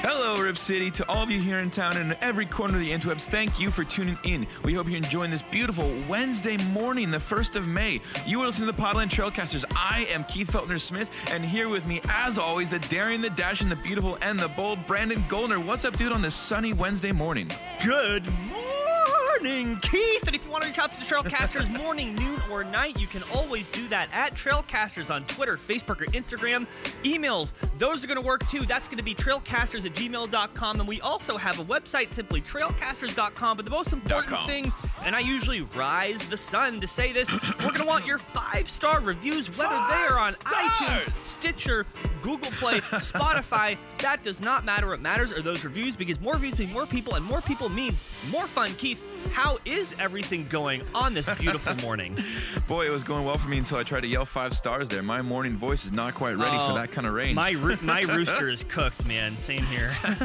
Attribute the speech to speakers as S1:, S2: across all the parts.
S1: Hello, Rip City. To all of you here in town and in every corner of the interwebs, thank you for tuning in. We hope you're enjoying this beautiful Wednesday morning, the 1st of May. You are listening to the Podland Trailcasters. I am Keith Feltner Smith, and here with me, as always, the daring, the dashing, the beautiful, and the bold Brandon Goldner. What's up, dude, on this sunny Wednesday morning?
S2: Good morning, Keith. And if you want to reach out to the Trailcasters morning, noon, or night, you can always do that at Trailcasters on Twitter, Facebook, or Instagram. Emails, those are going to work too. That's going to be trailcasters at gmail.com. And we also have a website, simply trailcasters.com. But the most important
S1: com.
S2: thing, and I usually rise the sun to say this, we're going to want your five star reviews, whether they are on iTunes, Stitcher, Google Play, Spotify. That does not matter. What matters are those reviews because more reviews mean more people, and more people means more fun. Keith, how is everything going on this beautiful morning?
S1: Boy, it was going well for me until I tried to yell five stars there. My morning voice is not quite ready
S2: Oh,
S1: for that kind of range.
S2: My roo- my rooster is cooked, man. Same here.
S1: well,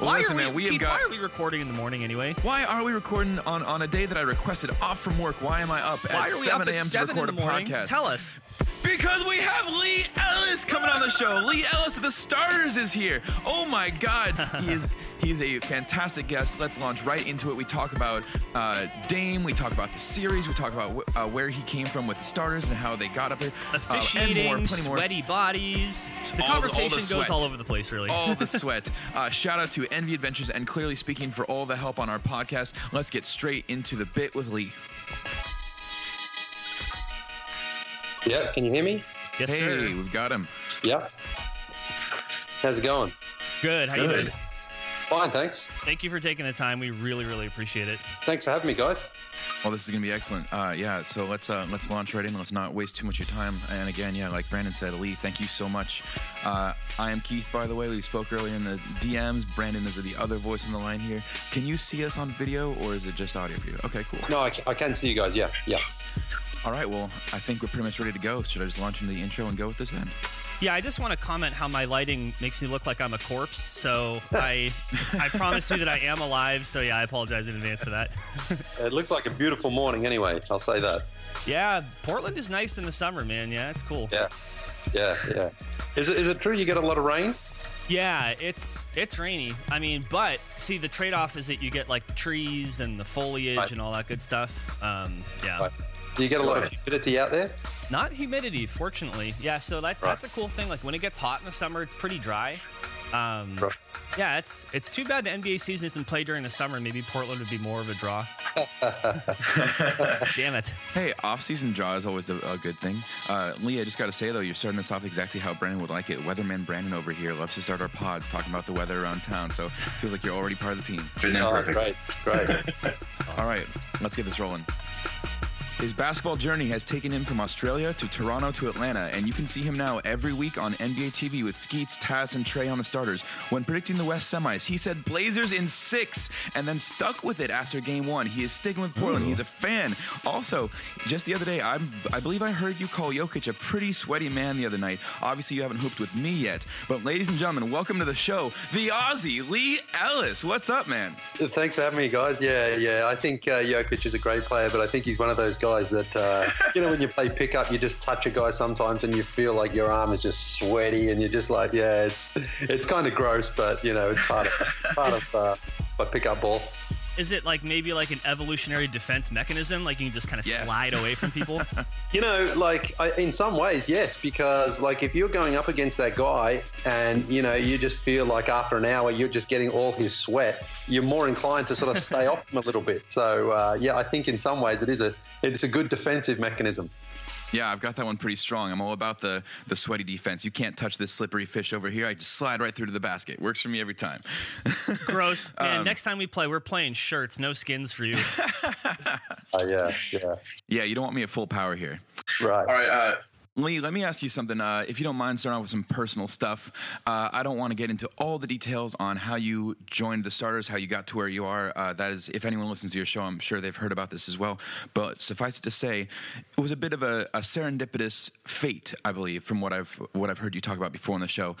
S2: why
S1: listen,
S2: are we,
S1: man, we have
S2: Keith,
S1: got.
S2: why are we recording in the morning anyway?
S1: Why are we recording on, on a day that I requested off from work? Why am I up
S2: Why
S1: at
S2: are we
S1: 7
S2: up
S1: a.m. to record a
S2: morning?
S1: podcast?
S2: Tell us.
S1: Because we have Leigh Ellis coming on the show. Leigh Ellis of the Starters is here. Oh my God, he is he's a fantastic guest. Let's launch right into it. We talk about uh, Dame. We talk about the series. We talk about wh- uh, where he came from with the Starters and how they got up there. Uh,
S2: Officiating,
S1: and more,
S2: sweaty bodies. The
S1: All the- all the
S2: conversation goes all over the place, really.
S1: all the sweat. Uh, shout out to Envi Adventures and Clearly Speaking for all the help on our podcast. Let's get straight into the bit with Leigh.
S3: Yeah, can you hear me?
S2: yes,
S1: hey,
S2: sir.
S1: we've got him.
S3: Yeah. How's it going?
S2: Good. How you
S3: Good.
S2: doing?
S3: Fine, thanks.
S2: Thank you for taking the time. We really, really appreciate it.
S3: Thanks for having me, guys.
S1: Well, this is gonna be excellent. Uh, yeah, so let's uh, let's launch right in. Let's not waste too much of your time. And again, yeah, like Brandon said, Leigh, thank you so much. Uh, I am Keith, by the way. We spoke earlier in the DMs. Brandon is the other voice in the line here. Can you see us on video, or is it just audio for you? Okay, cool.
S3: No, I, I can see you guys. Yeah, yeah.
S1: All right, well, I think we're pretty much ready to go. Should I just launch into the intro and go with this then?
S2: Yeah, I just want to comment how my lighting makes me look like I'm a corpse. So I, I promise you that I am alive. So yeah, I apologize in advance for that.
S3: It looks like a beautiful morning anyway. I'll say that.
S2: Yeah, Portland is nice in the summer, man. Yeah, it's cool.
S3: Yeah, yeah, yeah. Is it, is it true you get a lot of rain?
S2: Yeah, it's it's rainy. I mean, but see, the trade off is that you get like the trees and the foliage
S3: Right.
S2: and all that good stuff. Um, yeah,
S3: Right. Do you get a lot of humidity out there?
S2: not humidity, fortunately. Yeah, so that
S3: Right.
S2: that's a cool thing. Like when it gets hot in the summer, it's pretty dry. Um,
S3: Right.
S2: Yeah, it's it's too bad the NBA season isn't played during the summer. Maybe Portland would be more of a draw. Damn it.
S1: Hey, off-season draw is always a, a good thing. Uh, Leigh, I just got to say though, you're starting this off exactly how Brandon would like it. Weatherman Brandon over here loves to start our pods talking about the weather around town, so feels like you're already part of the team.
S3: Oh, great, great.
S1: All right, let's get this rolling. His basketball journey has taken him from Australia to Toronto to Atlanta, and you can see him now every week on NBA TV with Skeets, Taz, and Trey on the starters. When predicting the West semis, he said Blazers in six, and then stuck with it after game one. He is sticking with Portland. He's a fan. Also, just the other day, I'm, I believe I heard you call Jokic a pretty sweaty man the other night. Obviously, you haven't hooped with me yet, but ladies and gentlemen, welcome to the show, the Aussie Leigh Ellis. What's up, man?
S3: Thanks for having me, guys. Yeah, yeah. I think uh, Jokic is a great player, but I think he's one of those guys that, uh, you know, when you play pickup, you just touch a guy sometimes and you feel like your arm is just sweaty and you're just like, yeah, it's it's kind of gross, but, you know, it's part of, part of uh, my pickup ball.
S2: Is it like maybe like an evolutionary defense mechanism? Like you can just kind of
S1: Yes.
S2: slide away from people?
S3: You know, like I, in some ways, yes, because like if you're going up against that guy and you know you just feel like after an hour you're just getting all his sweat, you're more inclined to sort of stay off him a little bit. So uh, yeah, I think in some ways it is a it's a good defensive mechanism.
S1: Yeah, I've got that one pretty strong. I'm all about the the sweaty defense. You can't touch this slippery fish over here. I just slide right through to the basket. Works for me every time.
S2: Gross. Man,
S1: Um,
S2: next time we play, we're playing shirts, no skins for you.
S3: Uh, yeah, yeah,
S1: yeah, you don't want me at full power here.
S3: right.
S1: All right, uh, Leigh, let me ask you something. Uh, if you don't mind starting off with some personal stuff, uh, I don't want to get into all the details on how you joined the starters, how you got to where you are. Uh, that is, if anyone listens to your show, I'm sure they've heard about this as well. But suffice it to say, it was a bit of a, a serendipitous fate, I believe, from what I've what I've heard you talk about before on the show.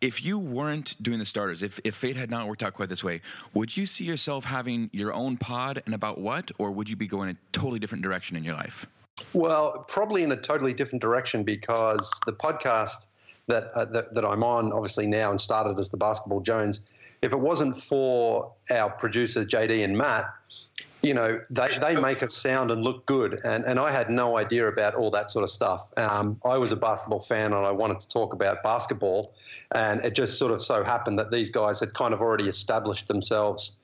S1: If you weren't doing the starters, if, if fate had not worked out quite this way, would you see yourself having your own pod and about what, or would you be going a totally different direction in your life?
S3: Well, probably in a totally different direction because the podcast that, uh, that that I'm on, obviously now, and started as the Basketball Jones. If it wasn't for our producers JD and Matt, you know, they, they make it sound and look good. And, and I had no idea about all that sort of stuff. Um, I was a basketball fan and I wanted to talk about basketball. And it just sort of so happened that these guys had kind of already established themselves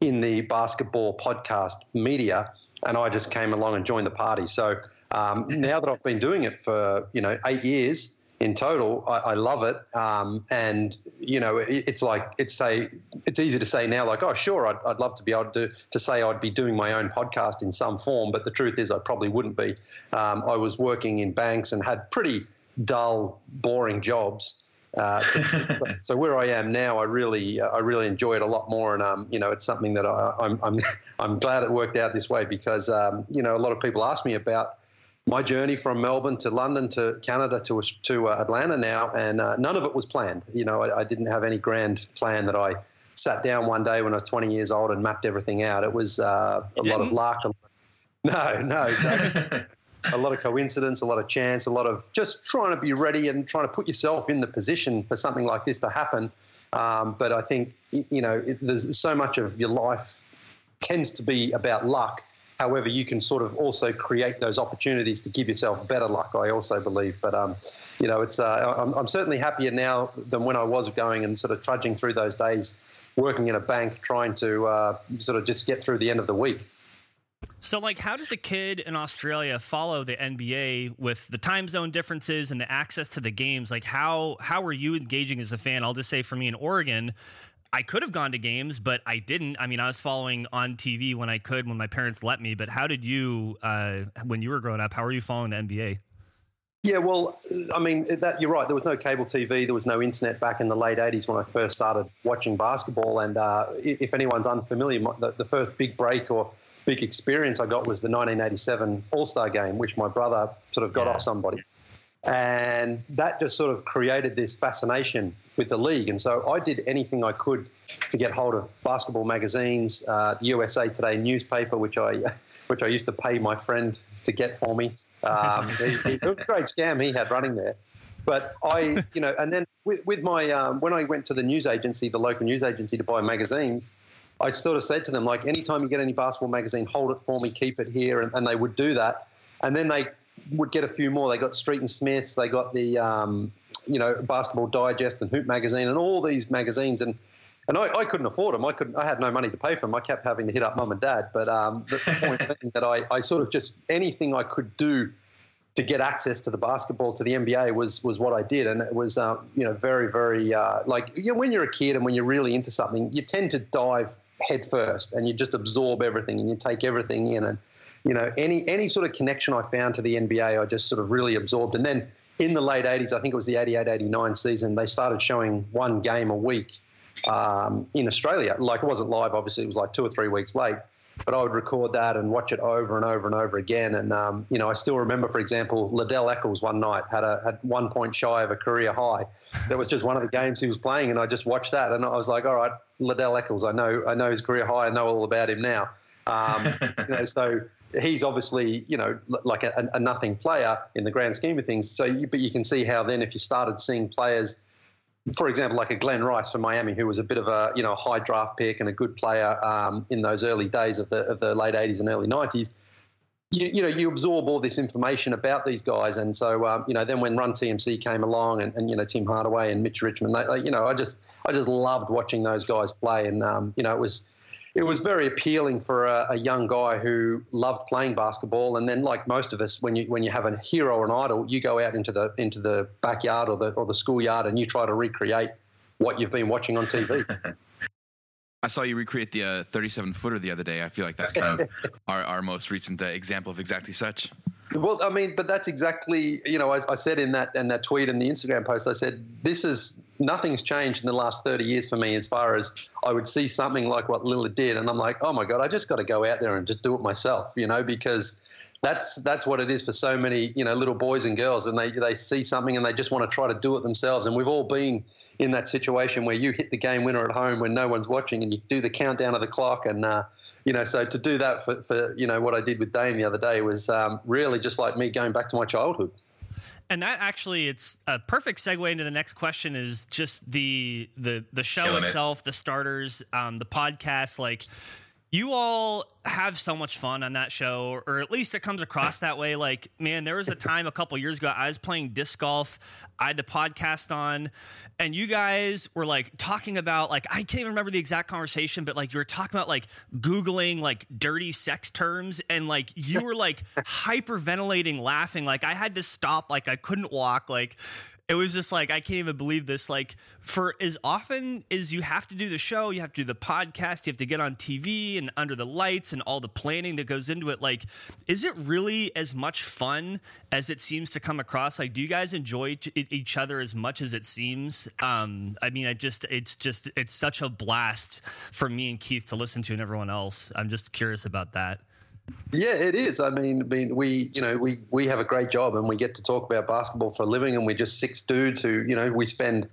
S3: in the basketball podcast media. And I just came along and joined the party. So um, now that I've been doing it for, you know, eight years, in total. I, I love it, um, and you know, it, it's like it's say it's easy to say now, like, oh, sure, I'd, I'd love to be able to to say I'd be doing my own podcast in some form, but the truth is, I probably wouldn't be. Um, I was working in banks and had pretty dull, boring jobs. Uh, so where I am now, I really, uh, I really enjoy it a lot more, and um, you know, it's something that I, am I'm, I'm, I'm glad it worked out this way because um, you know, a lot of people ask me about my journey from Melbourne to London to Canada to to uh, Atlanta now, and uh, none of it was planned. You know, I, I, didn't have any grand plan that I sat down one day when I was 20 years old and mapped everything out. It was uh, a lot of luck. No, no. A lot of coincidence, a lot of chance, a lot of just trying to be ready and trying to put yourself in the position for something like this to happen. Um, but I think you know, it, there's so much of your life tends to be about luck However, you can sort of also create those opportunities to give yourself better luck. I also believe, but um, you know, it's uh, I'm, I'm certainly happier now than when I was going and sort of trudging through those days, working in a bank, trying to uh, sort of just get through the end of the week.
S2: So, like, how does a kid in Australia follow the NBA with the time zone differences and the access to the games? Like, how how are you engaging as a fan? I'll just say for me in Oregon, I could have gone to games, but I didn't. I mean, I was following on TV when I could, when my parents let me. But how did you, uh, when you were growing up, how were you following the NBA?
S3: Yeah, well, I mean, that you're right. There was no cable TV. There was no internet back in the late '80s when I first started watching basketball. And uh, if anyone's unfamiliar, the, the, first big break or big experience I got was the 1987 All Star Game, which my brother sort of got yeah. off somebody. And that just sort of created this fascination with the league. And so I did anything I could to get hold of basketball magazines, uh, the USA Today newspaper, which I which I used to pay my friend to get for me. Um, it was a great scam he had running there. But I, you know, and then with, with my um, when I went to the news agency, the local news agency, to buy magazines, I sort of said to them like, anytime you get any basketball magazine, hold it for me, keep it here, and, and they would do that. And then they would get a few more. They got Street and Smiths, they got the um, you know Basketball Digest and Hoop Magazine, and all these magazines. And and I, I, couldn't afford them. I couldn't. I had no money to pay for them. I kept having to hit up mum and dad. But um, the, point being that I, I sort of just anything I could do to get access to the basketball to the NBA was was what I did, and it was uh, you know very very uh, like you know, when you're a kid and when you're really into something, you tend to dive head first and you just absorb everything and you take everything in and you know, any any sort of connection I found to the NBA, I just sort of really absorbed. And then in the late 80s, I think it was the 88-89 season, they started showing one game a week um, in Australia. Like it wasn't live, obviously, it was like two or three weeks late. But I would record that and watch it over and over and over again. And um, you know, I still remember, for example, Ledell Eackles one night had a had one point shy of a career high. That was just one of the games he was playing, and I just watched that, and I was like, all right, Ledell Eackles, I know I know his career high, I know all about him now. Um, you know, so he's obviously, you know, like a, a, nothing player in the grand scheme of things. So, you, but you can see how then if you started seeing players, for example, like a Glen Rice from Miami, who was a bit of a, you know, high draft pick and a good player um, in those early days of the, of the late 80s and early 90s. You, you, know, you absorb all this information about these guys, and so um, you know, then when Run TMC came along, and, and you know, Tim Hardaway and Mitch Richmond, they, you know, I just, I just loved watching those guys play, and um, you know, it was, it was very appealing for a, a, young guy who loved playing basketball. And then, like most of us, when you when you have a hero or an idol, you go out into the into the backyard or the or the schoolyard and you try to recreate what you've been watching on TV.
S1: I saw you recreate the uh, 37 footer the other day. I feel like that's kind of our, our most recent uh, example of exactly such.
S3: Well, I mean, but that's exactly you know, I, I said in that in that tweet and the Instagram post, I said this is nothing's changed in the last 30 years for me as far as I would see something like what Lillard did, and I'm like, oh my god, I just got to go out there and just do it myself, you know, because that's that's what it is for so many you know little boys and girls, and they they see something and they just want to try to do it themselves, and we've all been in that situation where you hit the game winner at home when no one's watching, and you do the countdown of the clock, and uh, you know, so to do that for, for you know what I did with Dame the other day was um, really just like me going back to my childhood.
S2: And that actually, it's a perfect segue into the next question. Is just the the the show
S4: Killing it.
S2: itself, the starters, um, the podcast. Like, you all have so much fun on that show, or at least it comes across that way. Like, man, there was a time a couple years ago I was playing disc golf. I had the podcast on, and you guys were like talking about like I can't even remember the exact conversation, but like you were talking about like googling like dirty sex terms, and like you were like hyperventilating, laughing. Like I had to stop. Like I couldn't walk. Like it was just like I can't even believe this. Like for as often as you have to do the show, you have to do the podcast, you have to get on TV and under the lights and all the planning that goes into it. Like, is it really as much fun as it seems to come across? Like, do you guys enjoy each- other as much as it seems? Um, I mean, I just it's just it's such a blast for me and Keith to listen to and everyone else. I'm just curious about that.
S3: Yeah, it is. I mean, I mean, we, you know, we we have a great job, and we get to talk about basketball for a living, and we're just six dudes who, you know, we spend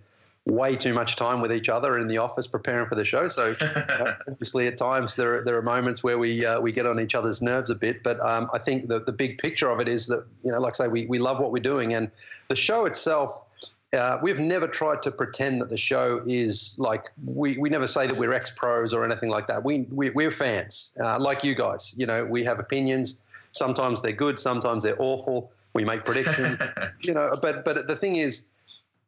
S3: way too much time with each other in the office preparing for the show. So, uh, obviously, at times there are, there are moments where we uh, we get on each other's nerves a bit. But um, I think the the big picture of it is that, you know, like I say, we we love what we're doing, and the show itself. Uh, we've never tried to pretend that the show is like we, we never say that we're ex pros or anything like that. We, we we're fans uh, like you guys. You know, we have opinions. Sometimes they're good. Sometimes they're awful. We make predictions. you know, but but the thing is,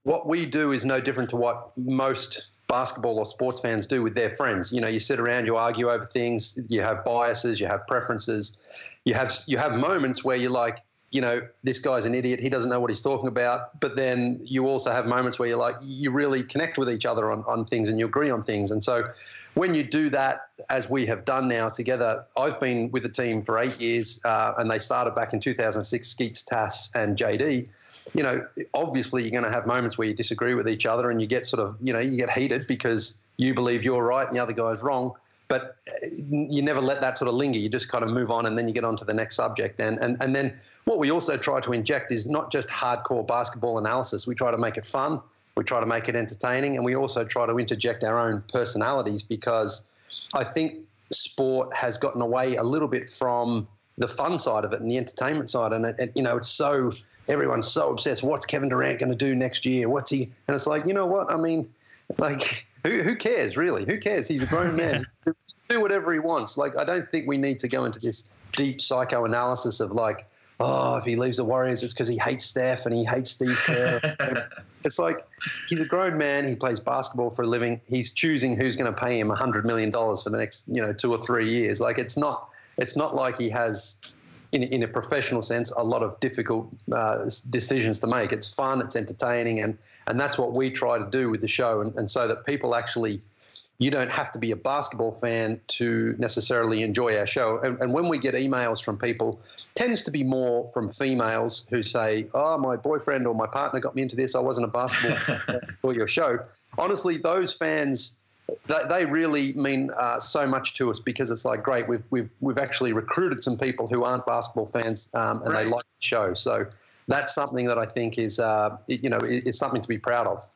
S3: what we do is no different to what most basketball or sports fans do with their friends. You know, you sit around, you argue over things, you have biases, you have preferences, you have you have moments where you're like, you know, this guy's an idiot, he doesn't know what he's talking about. But then you also have moments where you're like, you really connect with each other on, on things and you agree on things. And so when you do that, as we have done now together, I've been with the team for eight years, uh, and they started back in 2006, Skeets, Tass, and JD you know, obviously you're going to have moments where you disagree with each other and you get sort of, you know, you get heated because you believe you're right and the other guy's wrong. But uh, you never let that sort of linger. You just kind of move on and then you get on to the next subject. And, and, and then what we also try to inject is not just hardcore basketball analysis. We try to make it fun. We try to make it entertaining. And we also try to interject our own personalities because I think sport has gotten away a little bit from the fun side of it and the entertainment side. And, it, it, you know, it's so everyone's so obsessed. What's Kevin Durant going to do next year? What's he? And it's like, you know what? I mean, like, who, who cares really? Who cares? He's a grown man. do whatever he wants. Like, I don't think we need to go into this deep psychoanalysis of like, oh, if he leaves the Warriors, it's because he hates Steph and he hates Steve Kerr. it's like he's a grown man. He plays basketball for a living. He's choosing who's going to pay him hundred million dollars for the next, you know, two or three years. Like, it's not. It's not like he has in, in a professional sense, a lot of difficult uh, decisions to make. It's fun, it's entertaining, and and that's what we try to do with the show, and, and so that people actually. You don't have to be a basketball fan to necessarily enjoy our show. And, and when we get emails from people, tends to be more from females who say, "Oh, my boyfriend or my partner got me into this. I wasn't a basketball fan for your show." Honestly, those fans they, they really mean uh, so much to us because it's like great we've we've we've actually recruited some people who aren't basketball fans um, and
S4: Right.
S3: they like the show so that's something that I think is uh, you know is, is something to be proud of.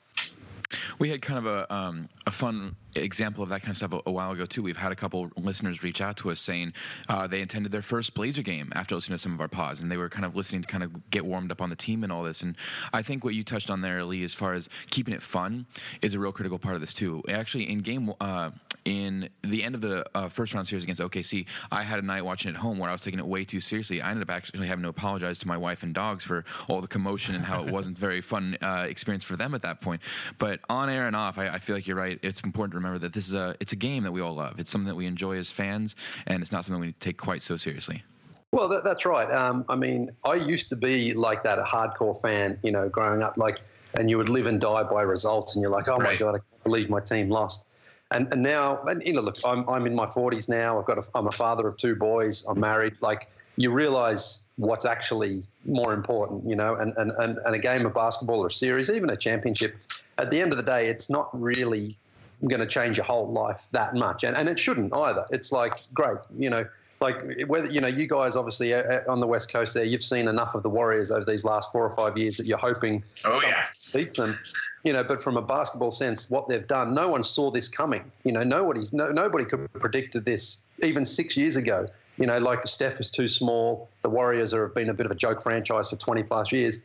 S1: We had kind of a um, a fun example of that kind of stuff a, while ago too. We've had a couple listeners reach out to us saying uh, they attended their first Blazer game after listening to some of our pods, and they were kind of listening to kind of get warmed up on the team and all this. And I think what you touched on there, Leigh, as far as keeping it fun, is a real critical part of this too. Actually, in game uh, in the end of the uh, first round series against OKC, I had a night watching at home where I was taking it way too seriously. I ended up actually having to apologize to my wife and dogs for all the commotion and how it wasn't very fun uh, experience for them at that point. But on air and off, I, I feel like you're right. It's important to remember that this is a it's a game that we all love. It's something that we enjoy as fans, and it's not something we need to take quite so seriously.
S3: Well, that, that's right. Um, I mean, I used to be like that, a hardcore fan, you know, growing up, like, and you would live and die by results, and you're like, oh my god, I can't believe my team lost. And, and now, and you know, look, I'm, I'm in my 40s now. I've got a, I'm a father of two boys. I'm married. Like, you realize what's actually more important, you know, and, and, and, and a game of basketball or a series, even a championship, at the end of the day, it's not really going to change your whole life that much. And, and it shouldn't either. It's like, great, you know, like whether, you know, you guys obviously uh, on the West Coast there, you've seen enough of the Warriors over these last four or five years that you're hoping
S4: Oh yeah.
S3: beats them. You know, but from a basketball sense, what they've done, no one saw this coming. You know, nobody's no, nobody could have predicted this even six years ago. You know, like Steph is too small. The Warriors are, have been a bit of a joke franchise for 20 plus years.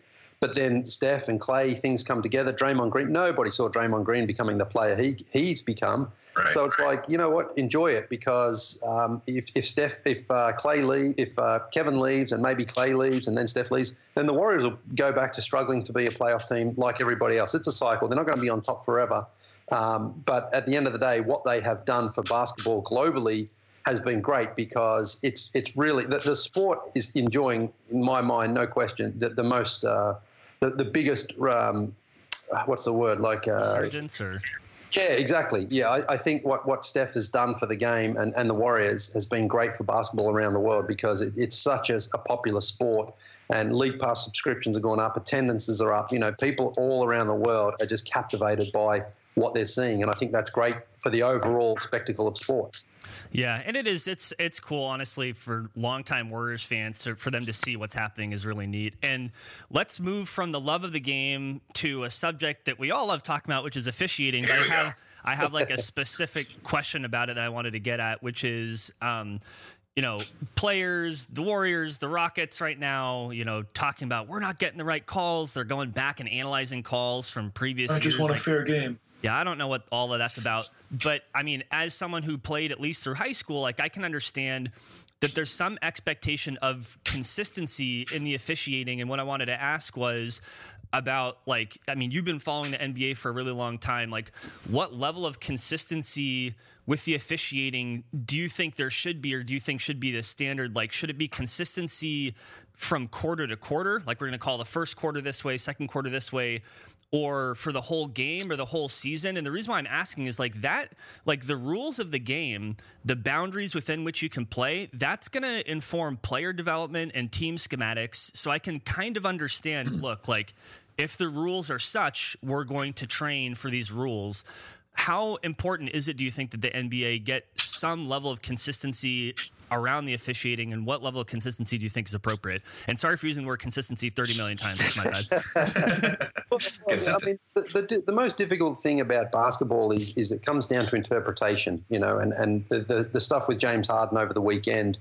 S3: But then Steph and Clay, things come together. Draymond Green, nobody saw Draymond Green becoming the player he he's become. Right, so it's like you know what, enjoy it because um, if, if Steph, if uh, Clay leave, if uh, Kevin leaves, and maybe Clay leaves, and then Steph leaves, then the Warriors will go back to struggling to be a playoff team like everybody else. It's a cycle. They're not going to be on top forever. Um, but at the end of the day, what they have done for basketball globally has been great because it's it's really the, the sport is enjoying, in my mind, no question, the, the most uh, the, the biggest um, what's the word like uh,
S2: resurgence or
S3: yeah, exactly. Yeah, I, I, think what, what Steph has done for the game and, and the Warriors has been great for basketball around the world because it, it's such a, a, popular sport and league pass subscriptions are going up, attendances are up. You know, people all around the world are just captivated by what they're seeing, and I think that's great for the overall spectacle of sport.
S2: Yeah, and it is. It's it's cool, honestly, for longtime Warriors fans to, for them to see what's happening is really neat. And let's move from the love of the game to a subject that we all love talking about, which is officiating. But I have I have like a specific question about it that I wanted to get at, which is. Um, you know, players, the Warriors, the Rockets right now, you know, talking about we're not getting the right calls. They're going back and analyzing calls from previous
S4: I just
S2: years.
S4: want
S2: like,
S4: a fair game.
S2: Yeah, I don't know what all of that's about. But I mean, as someone who played at least through high school, like I can understand that there's some expectation of consistency in the officiating. And what I wanted to ask was about like, I mean, you've been following the NBA for a really long time. Like, what level of consistency with the officiating do you think there should be, or do you think should be the standard? Like, should it be consistency from quarter to quarter? Like, we're going to call the first quarter this way, second quarter this way, or for the whole game or the whole season. And the reason why I'm asking is like that, like the rules of the game, the boundaries within which you can play, that's going to inform player development and team schematics. So I can kind of understand look, like if the rules are such, we're going to train for these rules. How important is it, do you think, that the NBA get some level of consistency around the officiating and what level of consistency do you think is appropriate? And sorry for using the word consistency 30 million times. That's my
S3: bad. well, I mean, the, the, the, most difficult thing about basketball is, is it comes down to interpretation, you know, and, and the, the, the stuff with James Harden over the weekend,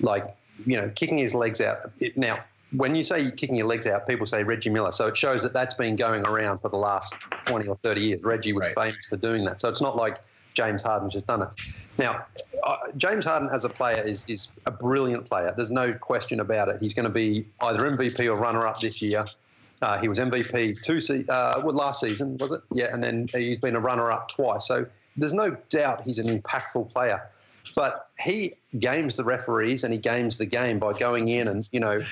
S3: like, you know, kicking his legs out. It, now, when you say you're kicking your legs out, people say Reggie Miller. So it shows that that's been going around for the last 20 or 30 years. Reggie was right. famous for doing that. So it's not like James Harden's just done it. Now, uh, James Harden as a player is, is a brilliant player. There's no question about it. He's going to be either MVP or runner up this year. Uh, he was MVP two se- uh, well, last season, was it? Yeah, and then he's been a runner up twice. So there's no doubt he's an impactful player. But he games the referees and he games the game by going in and, you know,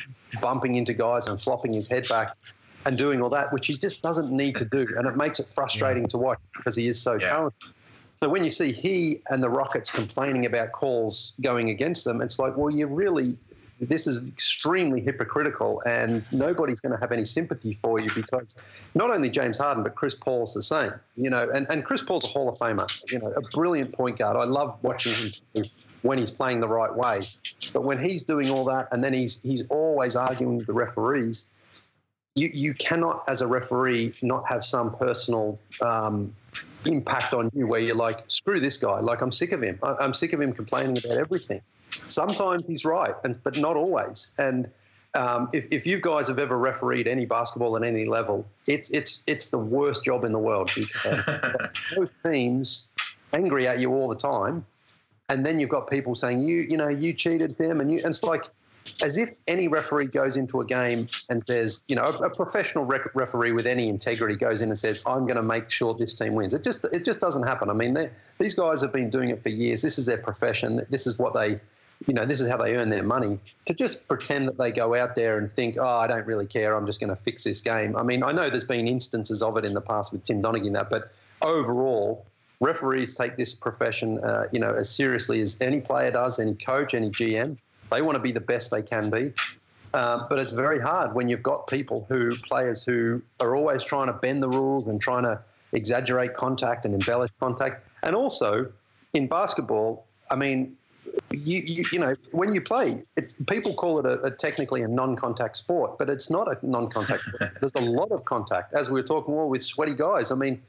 S3: bumping into guys and flopping his head back and doing all that, which he just doesn't need to do. And it makes it frustrating yeah. to watch because he is so yeah. talented. So when you see he and the Rockets complaining about calls going against them, it's like, well, you really, this is extremely hypocritical, and nobody's going to have any sympathy for you because not only James Harden, but Chris Paul's the same. You know, and, and Chris Paul's a Hall of Famer. You know, a brilliant point guard. I love watching him when he's playing the right way, but when he's doing all that, and then he's he's always arguing with the referees. You, you cannot, as a referee, not have some personal um, impact on you where you're like, screw this guy. Like, I'm sick of him. I'm sick of him complaining about everything. Sometimes he's right, and, but not always. And um, if, if you guys have ever refereed any basketball at any level, it's it's it's the worst job in the world because both teams angry at you all the time, and then you've got people saying you you know you cheated them, and you and it's like as if any referee goes into a game and says, you know, a, professional rec- referee with any integrity goes in and says, "I'm going to make sure this team wins." It just it just doesn't happen. I mean, these guys have been doing it for years. This is their profession. This is what they, you know, this is how they earn their money. To just pretend that they go out there and think, "Oh, I don't really care. I'm just going to fix this game." I mean, I know there's been instances of it in the past with Tim Donaghy and that, but overall. Referees take this profession, uh, you know, as seriously as any player does, any coach, any GM they want to be the best they can be. Um, but it's very hard when you've got people who, players who are always trying to bend the rules and trying to exaggerate contact and embellish contact. And also in basketball, I mean, you, you, you know, when you play, people call it a, a, technically a non-contact sport, but it's not a non-contact sport. There's a lot of contact, as we were talking more with sweaty guys. I mean,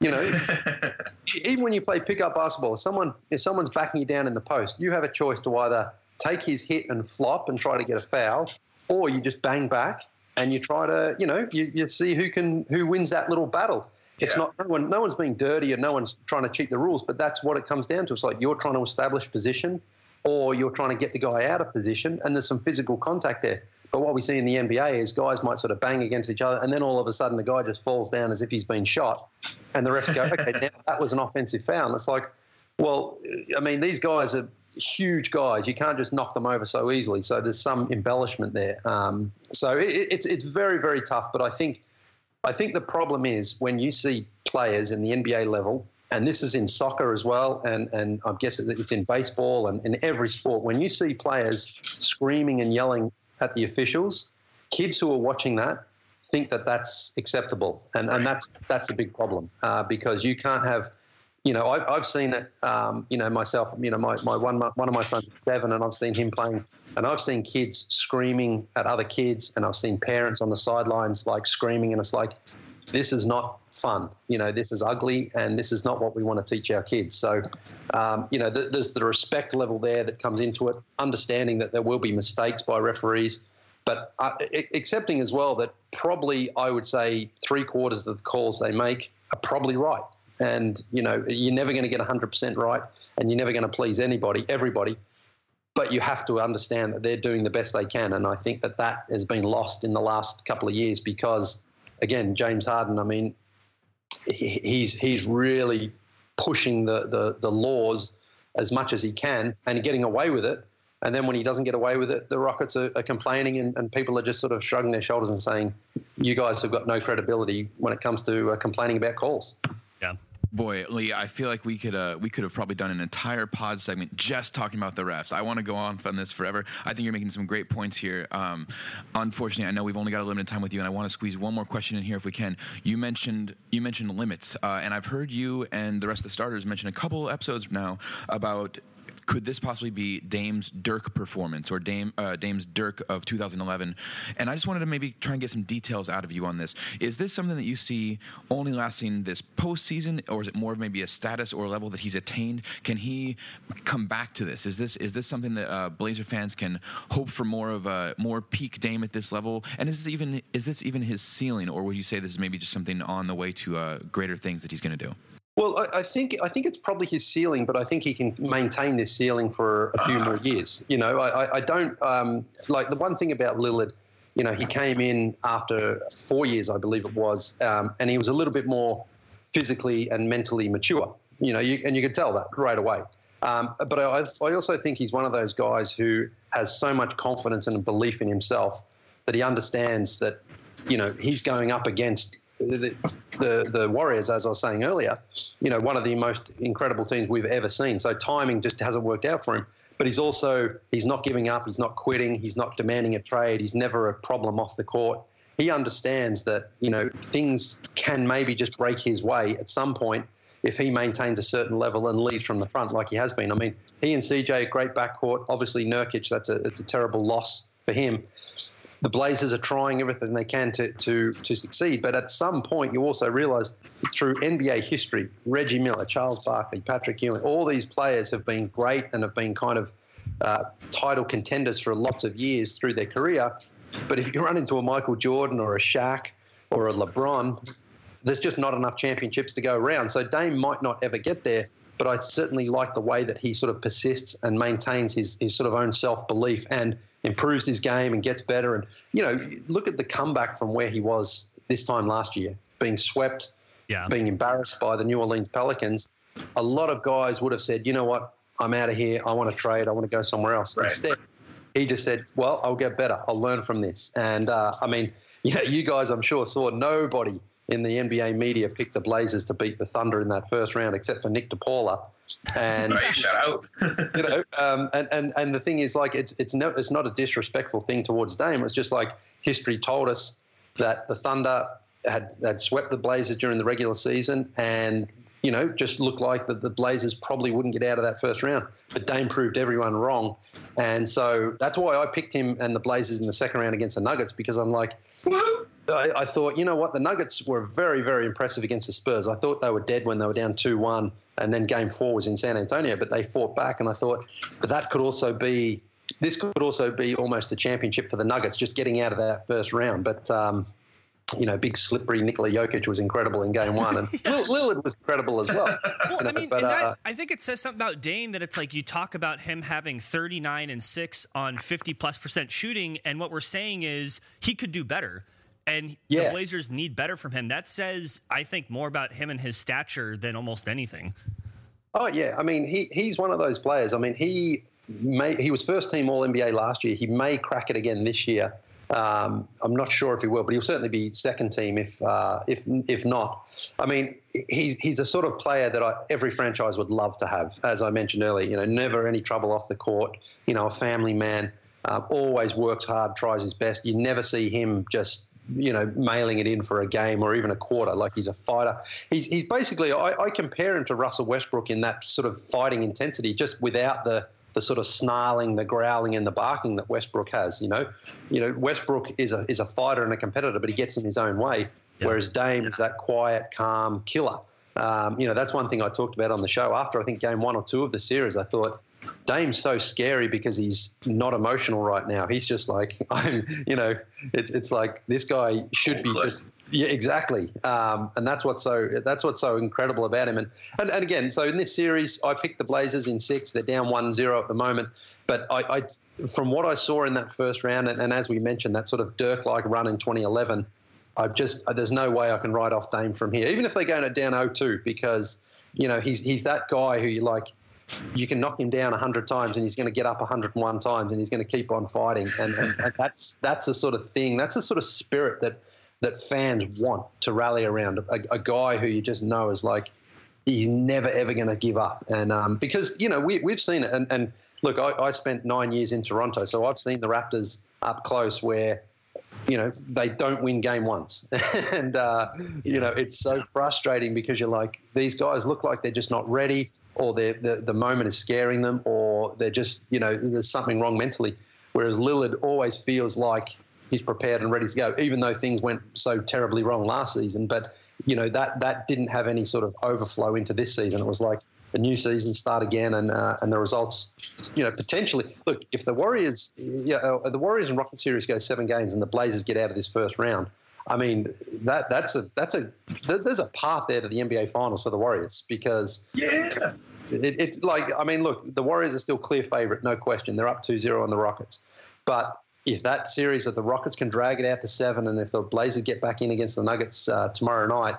S3: you know, even when you play pickup basketball, if someone if someone's backing you down in the post, you have a choice to either take his hit and flop and try to get a foul, or you just bang back and you try to, you know, you, you see who can who wins that little battle. It's not no one no one's being dirty and no one's trying to cheat the rules, but that's what it comes down to. It's like you're trying to establish position or you're trying to get the guy out of position and there's some physical contact there. But what we see in the NBA is guys might sort of bang against each other and then all of a sudden the guy just falls down as if he's been shot. And the refs go, okay, now that was an offensive foul. And it's like, well, I mean, these guys are huge guys. You can't just knock them over so easily. So there's some embellishment there. Um, so it, it's it's very very tough. But I think I think the problem is when you see players in the NBA level, and this is in soccer as well, and and I guess it's in baseball and in every sport. When you see players screaming and yelling at the officials, kids who are watching that think that that's acceptable, and and that's that's a big problem uh, because you can't have you know, I've, I've seen it, um, you know, myself, you know, my, my one, one of my sons seven and I've seen him playing and I've seen kids screaming at other kids and I've seen parents on the sidelines like screaming and it's like, this is not fun. You know, this is ugly and this is not what we want to teach our kids. So, um, you know, th- there's the respect level there that comes into it, understanding that there will be mistakes by referees, but uh, a- accepting as well that probably I would say three quarters of the calls they make are probably right. And, you know, you're never going to get 100% right and you're never going to please anybody, everybody. But you have to understand that they're doing the best they can. And I think that that has been lost in the last couple of years because, again, James Harden, I mean, he's, he's really pushing the, the, the laws as much as he can and getting away with it. And then when he doesn't get away with it, the Rockets are, are complaining and, and people are just sort of shrugging their shoulders and saying, you guys have got no credibility when it comes to uh, complaining about calls.
S1: Boy, Leigh, I feel like we could uh, we could have probably done an entire pod segment just talking about the refs. I want to go on on this forever. I think you're making some great points here. Um, unfortunately, I know we've only got a limited time with you, and I want to squeeze one more question in here if we can. You mentioned you mentioned limits, uh, and I've heard you and the rest of the starters mention a couple episodes now about could this possibly be Dame's Dirk performance or Dame uh, Dame's Dirk of 2011? And I just wanted to maybe try and get some details out of you on this. Is this something that you see only lasting this postseason, or is it more of maybe a status or level that he's attained? Can he come back to this? Is this is this something that uh, Blazer fans can hope for more of a more peak Dame at this level? And is this even is this even his ceiling, or would you say this is maybe just something on the way to uh, greater things that he's going to do?
S3: Well, I, I think I think it's probably his ceiling, but I think he can maintain this ceiling for a few more years. You know, I, I- don't um, like the one thing about Lillard. You know, he came in after four years, I believe it was, um, and he was a little bit more physically and mentally mature. You know, you, and you could tell that right away. Um, but I, I also think he's one of those guys who has so much confidence and belief in himself that he understands that, you know, he's going up against the, the, Warriors, as I was saying earlier, you know, one of the most incredible teams we've ever seen. So timing just hasn't worked out for him. But he's also he's not giving up. He's not quitting. He's not demanding a trade. He's never a problem off the court. He understands that you know things can maybe just break his way at some point if he maintains a certain level and leads from the front like he has been. I mean, he and CJ great backcourt. Obviously, Nurkic that's a it's a terrible loss for him the Blazers are trying everything they can to, to, to succeed. But at some point, you also realize through NBA history, Reggie Miller, Charles Barkley, Patrick Ewing, all these players have been great and have been kind of uh, title contenders for lots of years through their career. But if you run into a Michael Jordan or a Shaq or a LeBron, there's just not enough championships to go around. So Dame might not ever get there, but I certainly like the way that he sort of persists and maintains his, his sort of own self belief and improves his game and gets better. And, you know, look at the comeback from where he was this time last year, being swept,
S2: Yeah.
S3: being embarrassed by the New Orleans Pelicans. A lot of guys would have said, you know what, I'm out of here. I want to trade. I want to go somewhere else.
S1: Right.
S3: Instead, he just said, well, I'll get better. I'll learn from this. And, uh, I mean, you know, you guys, I'm sure, saw nobody in the NBA media picked the Blazers to beat the Thunder in that first round, except for Nick DePaula. And
S4: shout out.
S3: you know, um, and, and and the thing is, like, it's it's no, it's not a disrespectful thing towards Dame. It's just like history told us that the Thunder had had swept the Blazers during the regular season, and you know, just looked like that the Blazers probably wouldn't get out of that first round. But Dame proved everyone wrong, and so that's why I picked him and the Blazers in the second round against the Nuggets because I'm like! I, I thought, you know what, the Nuggets were very, very impressive against the Spurs. I thought they were dead when they were down 2 1, and then game four was in San Antonio, but they fought back. And I thought, but that could also be this could also be almost the championship for the Nuggets, just getting out of that first round. But um, you know, big slippery Nikola Jokic was incredible in game one, and Lillard was incredible as well.
S2: Well,
S3: You know,
S2: I mean,
S3: but,
S2: and that,
S3: uh,
S2: I think it says something about Dame that it's like you talk about him having 39 and 6 on 50 plus percent shooting, and what we're saying is he could do better. And the Blazers need better from him. That says, I think, more about him and his stature than almost anything.
S3: Oh yeah, I mean he he's one of those players. I mean he may he was first team All NBA last year. He may crack it again this year. Um, I'm not sure if he will, but he'll certainly be second team if uh, if if not. I mean he's he's a sort of player that I, every franchise would love to have. As I mentioned earlier, you know, never any trouble off the court. You know, a family man, uh, always works hard, tries his best. You never see him just you know, mailing it in for a game or even a quarter. Like he's a fighter. He's, he's basically, I, I compare him to Russell Westbrook in that sort of fighting intensity, just without the, the sort of snarling, the growling, and the barking that Westbrook has. You know, you know, Westbrook is a is a fighter and a competitor, but he gets in his own way. Whereas Dame is that quiet, calm killer. Um, you know, that's one thing I talked about on the show. After I think game one or two of the series, I thought Dame's so scary because he's not emotional right now. He's just like I'm. You know, it's it's like this guy should be just. Yeah, exactly. Um, and that's what's so that's what's so incredible about him. And, and and again, so in this series, I picked the Blazers in six. They're down 1-0 at the moment. But I, I from what I saw in that first round, and, and as we mentioned, that sort of Dirk-like run in 2011, I've just there's no way I can write off Dame from here, even if they go down 0-2, because you know he's he's that guy who you like. You can knock him down 100 times and he's going to get up 101 times and he's going to keep on fighting. And, and, and that's that's the sort of thing, that's the sort of spirit that that fans want to rally around. A, a guy who you just know is like, he's never ever going to give up. And um, because you know we we've seen it. And, and look, I, I spent nine years in Toronto, so I've seen the Raptors up close where you know they don't win game once, and uh, you know it's so frustrating because you're like these guys look like they're just not ready, or the the moment is scaring them, or they're just you know there's something wrong mentally. Whereas Lillard always feels like he's prepared and ready to go, even though things went so terribly wrong last season. But you know that that didn't have any sort of overflow into this season. It was like a new season start again, and uh, and the results, you know, potentially. Look, if the Warriors, yeah, uh, the Warriors and Rocket series go seven games, and the Blazers get out of this first round. I mean, that that's a that's a there's a path there to the NBA Finals for the Warriors because
S1: Yeah.
S3: it, it's like I mean, look, the Warriors are still clear favorite, no question. They're up 2-0 on the Rockets, but if that series that the Rockets can drag it out to seven, and if the Blazers get back in against the Nuggets uh, tomorrow night,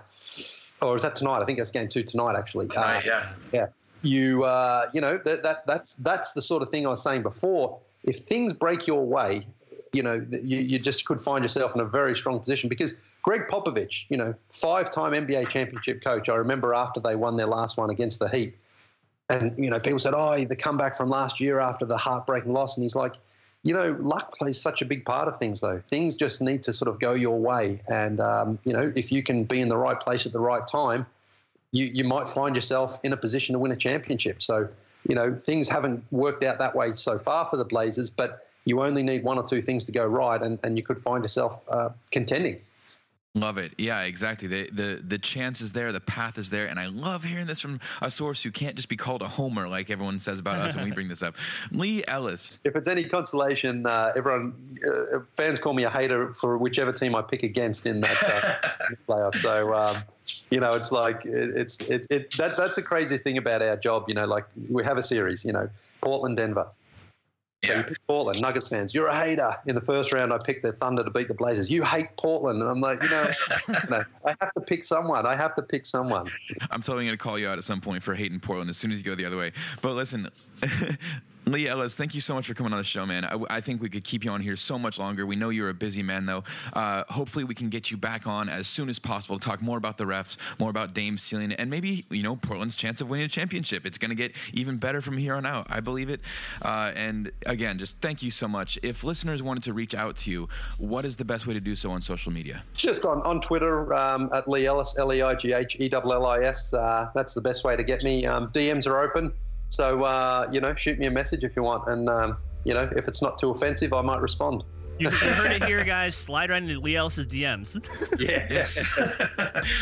S3: or is that tonight? I think that's game two tonight, actually. Uh,
S1: yeah.
S3: yeah. You, uh, you know, that, that that's that's the sort of thing I was saying before. If things break your way, you know, you, you just could find yourself in a very strong position because Gregg Popovich, you know, five-time NBA championship coach. I remember after they won their last one against the Heat, and you know, people said, "Oh, the comeback from last year after the heartbreaking loss," and he's like, you know, luck plays such a big part of things, though. Things just need to sort of go your way. And, um, you know, if you can be in the right place at the right time, you, you might find yourself in a position to win a championship. So, you know, things haven't worked out that way so far for the Blazers, but you only need one or two things to go right, and, and you could find yourself uh, contending.
S1: Love it. Yeah, exactly. The, the the chance is there, the path is there, and I love hearing this from a source who can't just be called a homer like everyone says about us when we bring this up. Leigh Ellis.
S3: If it's any consolation, uh, everyone uh, fans call me a hater for whichever team I pick against in that uh, playoff. So um, you know, it's like it, it's it, it that that's the crazy thing about our job. You know, like we have a series. You know, Portland, Denver. So you pick Portland, Nuggets fans. You're a hater. In the first round, I picked the Thunder to beat the Blazers. You hate Portland, and I'm like, you know, you know, I have to pick someone. I have to pick someone.
S1: I'm totally going to call you out at some point for hating Portland as soon as you go the other way. But listen, Leigh Ellis, thank you so much for coming on the show, man. I, I, think we could keep you on here so much longer. We know you're a busy man, though. Uh, hopefully, we can get you back on as soon as possible to talk more about the refs, more about Dame ceiling, and maybe you know Portland's chance of winning a championship. It's going to get even better from here on out. I believe it. Uh, and again, just thank you so much. If listeners wanted to reach out to you, what is the best way to do so on social media?
S3: Just on, on Twitter um, at Leigh Ellis, L E I G H E L L I S. Uh, that's the best way to get me. Um, DMs are open. So, uh, you know, shoot me a message if you want. And, um, you know, if it's not too offensive, I might respond.
S2: You, you heard it here, guys. Slide right into Leigh Ellis's DMs.
S1: Yeah, yes.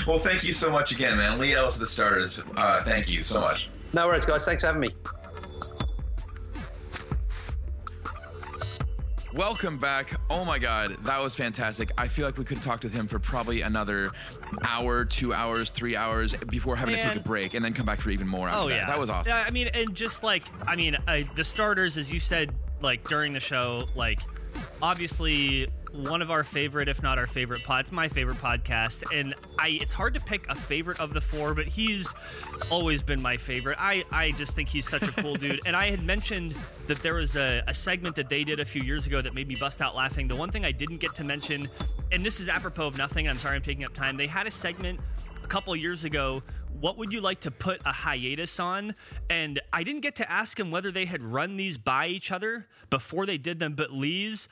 S1: well, thank you so much again, man. Leigh Ellis, the starters. Uh, thank you so much.
S3: No worries, guys. Thanks for having me.
S1: Welcome back. Oh my God, that was fantastic. I feel like we could have talked with him for probably another hour, two hours, three hours before having to take a break and then come back for even more.
S2: Oh
S1: that.
S2: yeah,
S1: that was awesome.
S2: Yeah, I mean, and just like I mean, uh, the starters, as you said, like during the show, like obviously one of our favorite, if not our favorite pod. It's my favorite podcast, and I. It's hard to pick a favorite of the four, but he's always been my favorite. I I just think he's such a cool dude. And I had mentioned that there was a, a segment that they did a few years ago that made me bust out laughing. The one thing I didn't get to mention, and this is apropos of nothing. I'm sorry I'm taking up time. They had a segment a couple years ago what would you like to put a hiatus on and i didn't get to ask him whether they had run these by each other before they did them but Leigh's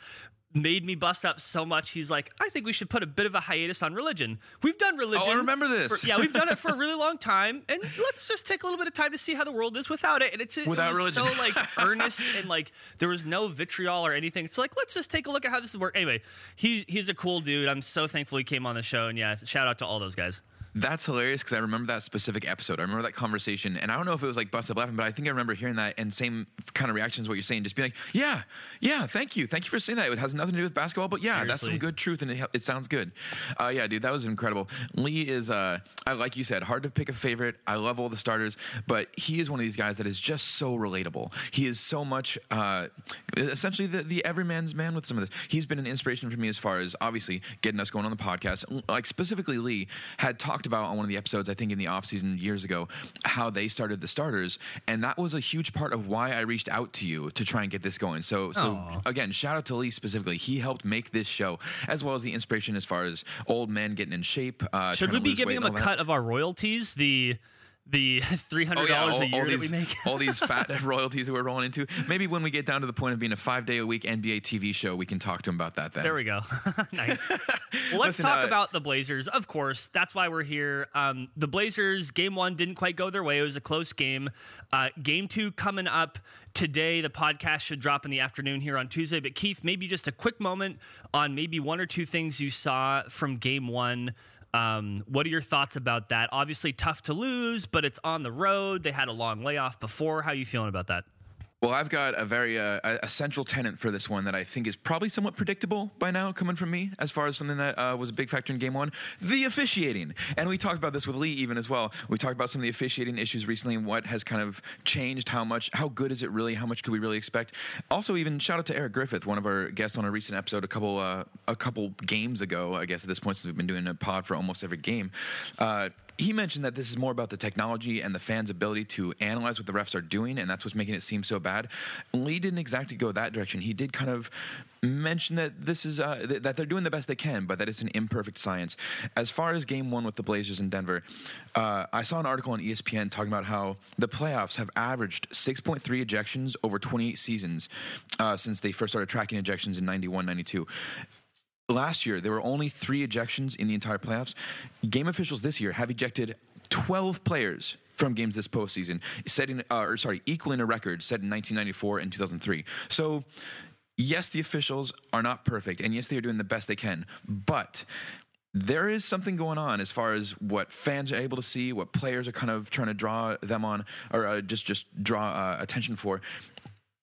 S2: made me bust up so much. He's like i think we should put a bit of a hiatus on religion. We've done religion
S1: Oh, I remember this.
S2: for- yeah we've done it for a really long time and let's just take a little bit of time to see how the world is without it. And it's it
S1: Without
S2: was
S1: religion.
S2: so like earnest and like there was no vitriol or anything. It's like let's just take a look at how this is work. Anyway he, he's a cool dude. I'm so thankful he came on the show and yeah shout out to all those guys
S1: That's hilarious because I remember that specific episode. I remember that conversation, and I don't know if it was like bust up laughing, but I think I remember hearing that and same kind of reactions what you're saying, just being like, "Yeah, yeah, thank you, thank you for saying that. It has nothing to do with basketball, but yeah, that's some good truth, and it, it sounds good." Uh, yeah, dude, that was incredible. Leigh is, uh, I like you said, hard to pick a favorite. I love all the starters, but he is one of these guys that is just so relatable. He is so much, uh, essentially the the everyman's man with some of this. He's been an inspiration for me as far as obviously getting us going on the podcast. Like specifically, Leigh had talked about on one of the episodes, I think in the off season years ago, how they started the starters, and that was a huge part of why I reached out to you to try and get this going. So, so
S2: Aw.
S1: again, shout out to Leigh specifically. He helped make this show, as well as the inspiration as far as old men getting in shape. Uh,
S2: Should we be giving him a
S1: that.
S2: cut of our royalties? The the three hundred dollars
S1: all,
S2: a year
S1: all
S2: that
S1: these,
S2: we make.
S1: all these fat royalties that we're rolling into. Maybe when we get down to the point of being a five day a week NBA TV show, we can talk to him about that then.
S2: There we go. nice. Well, let's
S1: Listen,
S2: talk
S1: uh,
S2: about the Blazers. Of course, that's why we're here. Um, the Blazers game one didn't quite go their way. It was a close game. Uh, game two coming up today. The podcast should drop in the afternoon here on Tuesday. But Keith, maybe just a quick moment on maybe one or two things you saw from game one. Um, what are your thoughts about that? Obviously, tough to lose, but it's on the road. They had a long layoff before. How are you feeling about that?
S1: Well, I've got a very uh, a central tenant for this one that I think is probably somewhat predictable by now, coming from me, as far as something that uh, was a big factor in Game One: the officiating. And we talked about this with Leigh even as well. We talked about some of the officiating issues recently and what has kind of changed. How much? How good is it really? How much could we really expect? Also, even shout out to Eric Griffith, one of our guests on a recent episode, a couple uh, a couple games ago, I guess at this point since we've been doing a pod for almost every game. He mentioned that this is more about the technology and the fans' ability to analyze what the refs are doing, and that's what's making it seem so bad. Leigh didn't exactly go that direction. He did kind of mention that this is uh, th- that they're doing the best they can, but that it's an imperfect science. As far as Game One with the Blazers in Denver, uh, I saw an article on ESPN talking about how the playoffs have averaged 6.3 ejections over 28 seasons uh, since they first started tracking ejections in 91, 92 last year there were only three ejections in the entire playoffs. Game officials this year have ejected 12 players from games this postseason, setting uh, or sorry, equaling a record set in 1994 and 2003. So. Yes, the officials are not perfect, and yes, they are doing the best they can. But there is something going on as far as what fans are able to see, what players are kind of trying to draw them on, or uh, just just draw uh, attention for.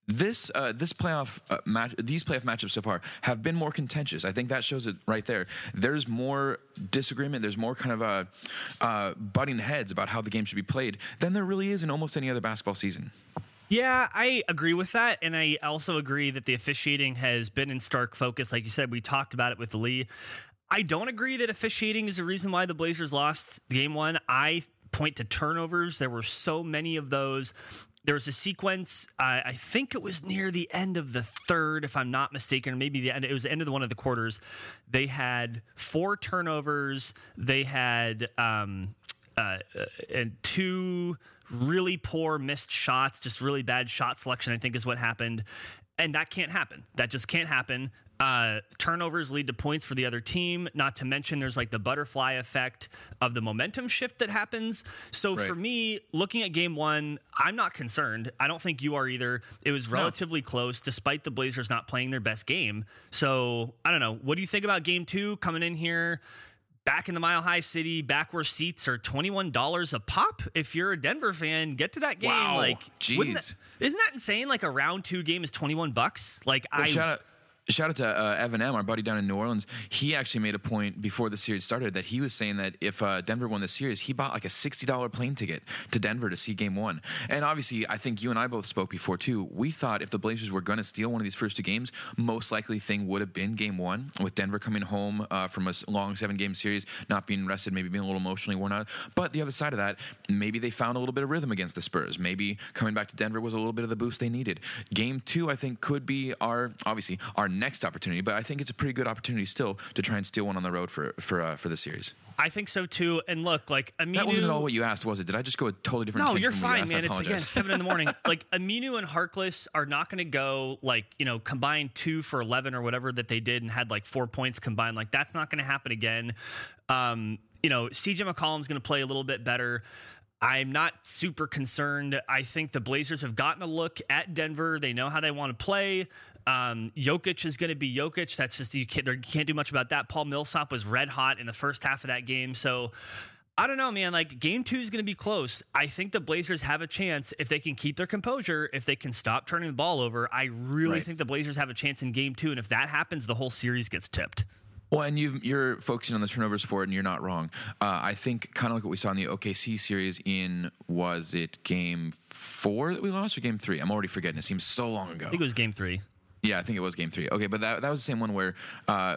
S1: This uh, this playoff uh, match, these playoff matchups so far have been more contentious. I think that shows it right there. There's more disagreement. There's more kind of uh, uh, butting heads about how the game should be played than there really is in almost any other basketball season.
S2: Yeah, I agree with that. And I also agree that the officiating has been in stark focus. Like you said, we talked about it with Leigh. I don't agree that officiating is the reason why the Blazers lost game one. I point to turnovers. There were so many of those. There was a sequence, I think it was near the end of the third, if I'm not mistaken, or maybe the end, it was the end of the one of the quarters. They had four turnovers. They had, um, uh, uh, and two really poor missed shots, just really bad shot selection, I think is what happened. And that can't happen. That just can't happen. Uh, turnovers lead to points for the other team. Not to mention, there's like the butterfly effect of the momentum shift that happens. So
S1: Right.
S2: for me, looking at game one, I'm not concerned. I don't think you are either. It was relatively close, despite the Blazers not playing their best game. So I don't know. What do you think about game two coming in here? Back in the Mile High City, back where seats are twenty one dollars a pop. If you're a Denver fan, get to that game.
S1: Wow.
S2: Like,
S1: Jeez.
S2: that- isn't that insane? Like a round two game is twenty one bucks. Like I,
S1: shout out, Shout out to uh, Evan M, our buddy down in New Orleans. He actually made a point before the series started that he was saying that if uh, Denver won the series, he bought like a sixty dollar plane ticket to Denver to see Game One. And obviously, I think you and I both spoke before too. We thought if the Blazers were going to steal one of these first two games, most likely thing would have been Game One with Denver coming home uh, from a long seven game series, not being rested, maybe being a little emotionally worn out. But the other side of that, maybe they found a little bit of rhythm against the Spurs. Maybe coming back to Denver was a little bit of the boost they needed. Game Two, I think, could be our obviously our next opportunity, but I think it's a pretty good opportunity still to try and steal one on the road for for uh, for the series.
S2: I think so too. And look, like Aminu,
S1: that wasn't at all what you asked, was it? Did I just go a totally different?
S2: No, you're fine,
S1: asked?
S2: man. It's again seven in the morning. like Aminu and Harkless are not going to go like you know combined two for eleven or whatever that they did and had like four points combined. Like that's not going to happen again. Um, you know, CJ McCollum's going to play a little bit better. I'm not super concerned. I think the Blazers have gotten a look at Denver. They know how they want to play. Um, Jokic is going to be Jokic. That's just you can't, you can't do much about that. Paul Millsap was red hot in the first half of that game, so. I don't know, man. Like game two is going to be close. I think the Blazers have a chance if they can keep their composure, if they can stop turning the ball over. I really
S1: Right.
S2: think the Blazers have a chance in game two, and if that happens, the whole series gets tipped.
S1: Well, and you you're focusing on the turnovers for it, and you're not wrong. Uh, I think kind of like what we saw in the OKC series in was it game four that we lost or game three? I'm already forgetting. It seems so long ago.
S2: I think it was game three.
S1: Yeah, I think it was game three. Okay, but that that was the same one where. Uh,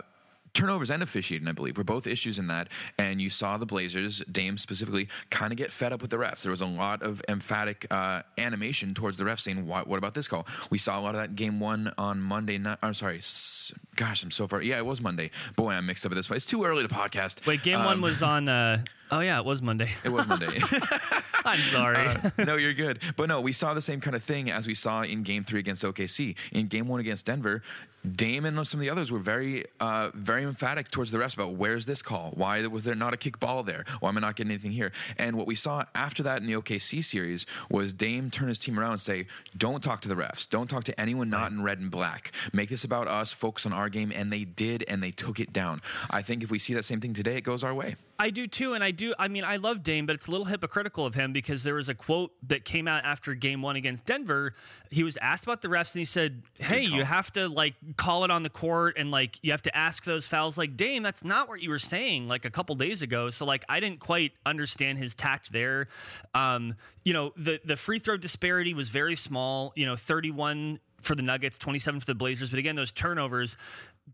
S1: Turnovers and officiating, I believe, were both issues in that. And you saw the Blazers, Dame specifically, kind of get fed up with the refs. There was a lot of emphatic uh, animation towards the refs saying, what, what about this call? We saw a lot of that in game one on Monday night. I'm sorry. s- Gosh, I'm so far. Yeah, it was Monday. Boy, I'm mixed up at this point. It's too early to podcast.
S2: Wait, game one
S1: Um,
S2: was on. Uh, oh yeah, it was Monday.
S1: It was Monday.
S2: I'm sorry.
S1: no, you're good. But no, we saw the same kind of thing as we saw in Game Three against OKC. In Game One against Denver, Dame and some of the others were very, uh, very emphatic towards the refs about where's this call? Why was there not a kick ball there? Why am I not getting anything here? And what we saw after that in the OKC series was Dame turn his team around and say, "Don't talk to the refs. Don't talk to anyone not in red and black. Make this about us. Focus on our game." And they did, and they took it down. I think if we see that same thing today, it goes our way.
S2: I do too, and I do. I mean, I love Dame, but it's a little hypocritical of him because there was a quote that came out after Game One against Denver. He was asked about the refs, and he said, "Hey, you have to like call it on the court, and like you have to ask those fouls." Like Dame, that's not what you were saying like a couple days ago. So like, I didn't quite understand his tact there. Um, you know, the the free throw disparity was very small. You know, thirty one for the Nuggets, 27 for the Blazers. But again, those turnovers,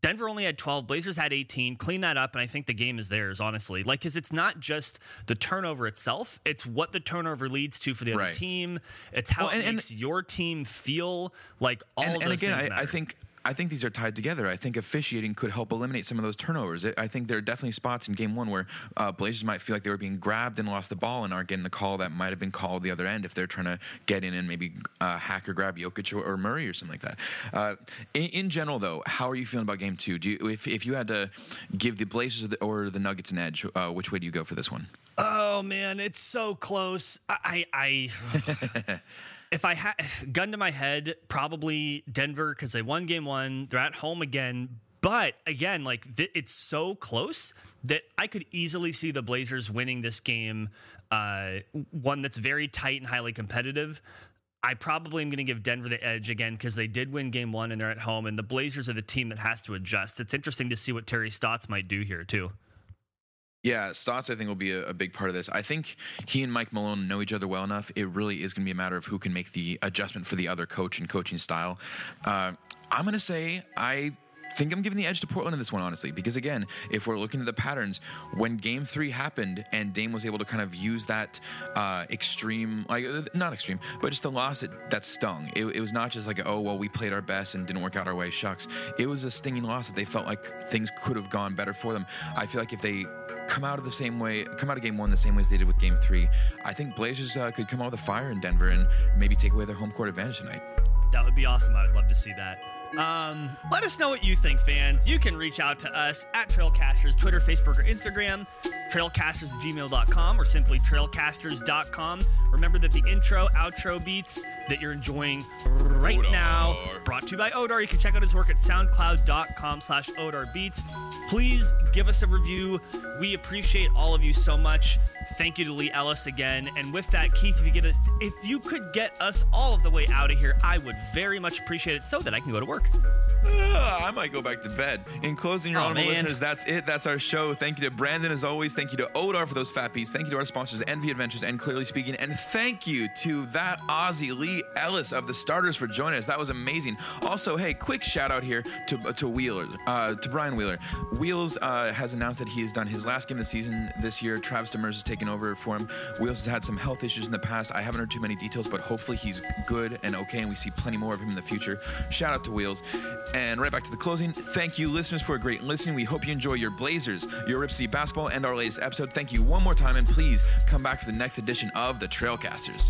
S2: Denver only had 12, Blazers had 18. Clean that up, and I think the game is theirs, honestly. Like, because it's not just the turnover itself, it's what the turnover leads to for the other
S1: Right.
S2: team. It's how
S1: Well, and-
S2: it
S1: and-
S2: makes your team feel like all
S1: and,
S2: of
S1: and again, I think I think these are tied together. I think officiating could help eliminate some of those turnovers. I- think there are definitely spots in Game One where uh, Blazers might feel like they were being grabbed and lost the ball and aren't getting a call that might have been called the other end if they're trying to get in and maybe uh, hack or grab Jokic or, or Murray or something like that. Uh, in, in general, though, how are you feeling about Game Two? Do you, if if you had to give the Blazers or the, or the Nuggets an edge, uh, which way do you go for this one?
S2: Oh man, it's so close. I, I, I if I had gun to my head, probably Denver because they won game one. They're at home again. But again, like th- it's so close that I could easily see the Blazers winning this game, uh, one that's very tight and highly competitive. I probably am going to give Denver the edge again because they did win game one and they're at home, and the Blazers are the team that has to adjust. It's interesting to see what Terry Stotts might do here too.
S1: Yeah, Stotts, I think, will be a, a big part of this. I think he and Mike Malone know each other well enough. It really is going to be a matter of who can make the adjustment for the other coach and coaching style. Uh, I'm going to say I think I'm giving the edge to Portland in this one, honestly, because again, if we're looking at the patterns, when Game Three happened and Dame was able to kind of use that uh, extreme, like uh, not extreme, but just the loss that, that stung. It, it was not just like, oh well, we played our best and didn't work out our way. Shucks. It was a stinging loss that they felt like things could have gone better for them. I feel like if they come out of the same way, come out of game one the same way as they did with game three. I think Blazers uh, could come out with a fire in Denver and maybe take away their home court advantage tonight.
S2: That would be awesome. I would love to see that. Um, let us know what you think, fans. You can reach out to us at Trailcasters, Twitter, Facebook, or Instagram, trailcasters at gmail.com, or simply trailcasters.com. Remember that the intro, outro beats that you're enjoying right now, brought to you by Odar. You can check out his work at soundcloud.com slash Odar Beats. Please give us a review. We appreciate all of you so much. Thank you to Leigh Ellis again. And with that, Keith, if you get a, if you could get us all of the way out of here, I would very much appreciate it so that I can go to work.
S1: I might go back to bed. In closing, your
S2: Oh,
S1: honorable
S2: man.
S1: listeners, that's it. That's our show. Thank you to Brandon as always. Thank you to Odar for those fat beats. Thank you to our sponsors, Envi Adventures and Clearly Speaking. And thank you to that Aussie Leigh Ellis of the Starters for joining us. That was amazing. Also, hey, quick shout out here to to Wheeler, uh, to Brian Wheeler. Wheels uh, has announced that he has done his last game of the season this year. Travis Demers has taken over for him. Wheels has had some health issues in the past. I haven't heard too many details, but hopefully he's good and okay, and we see plenty more of him in the future. Shout out to Wheels. And right back to the closing. Thank you, listeners, for a great listening. We hope you enjoy your Blazers, your Rip City basketball, and our latest episode. Thank you one more time, and please come back for the next edition of the Trailcasters.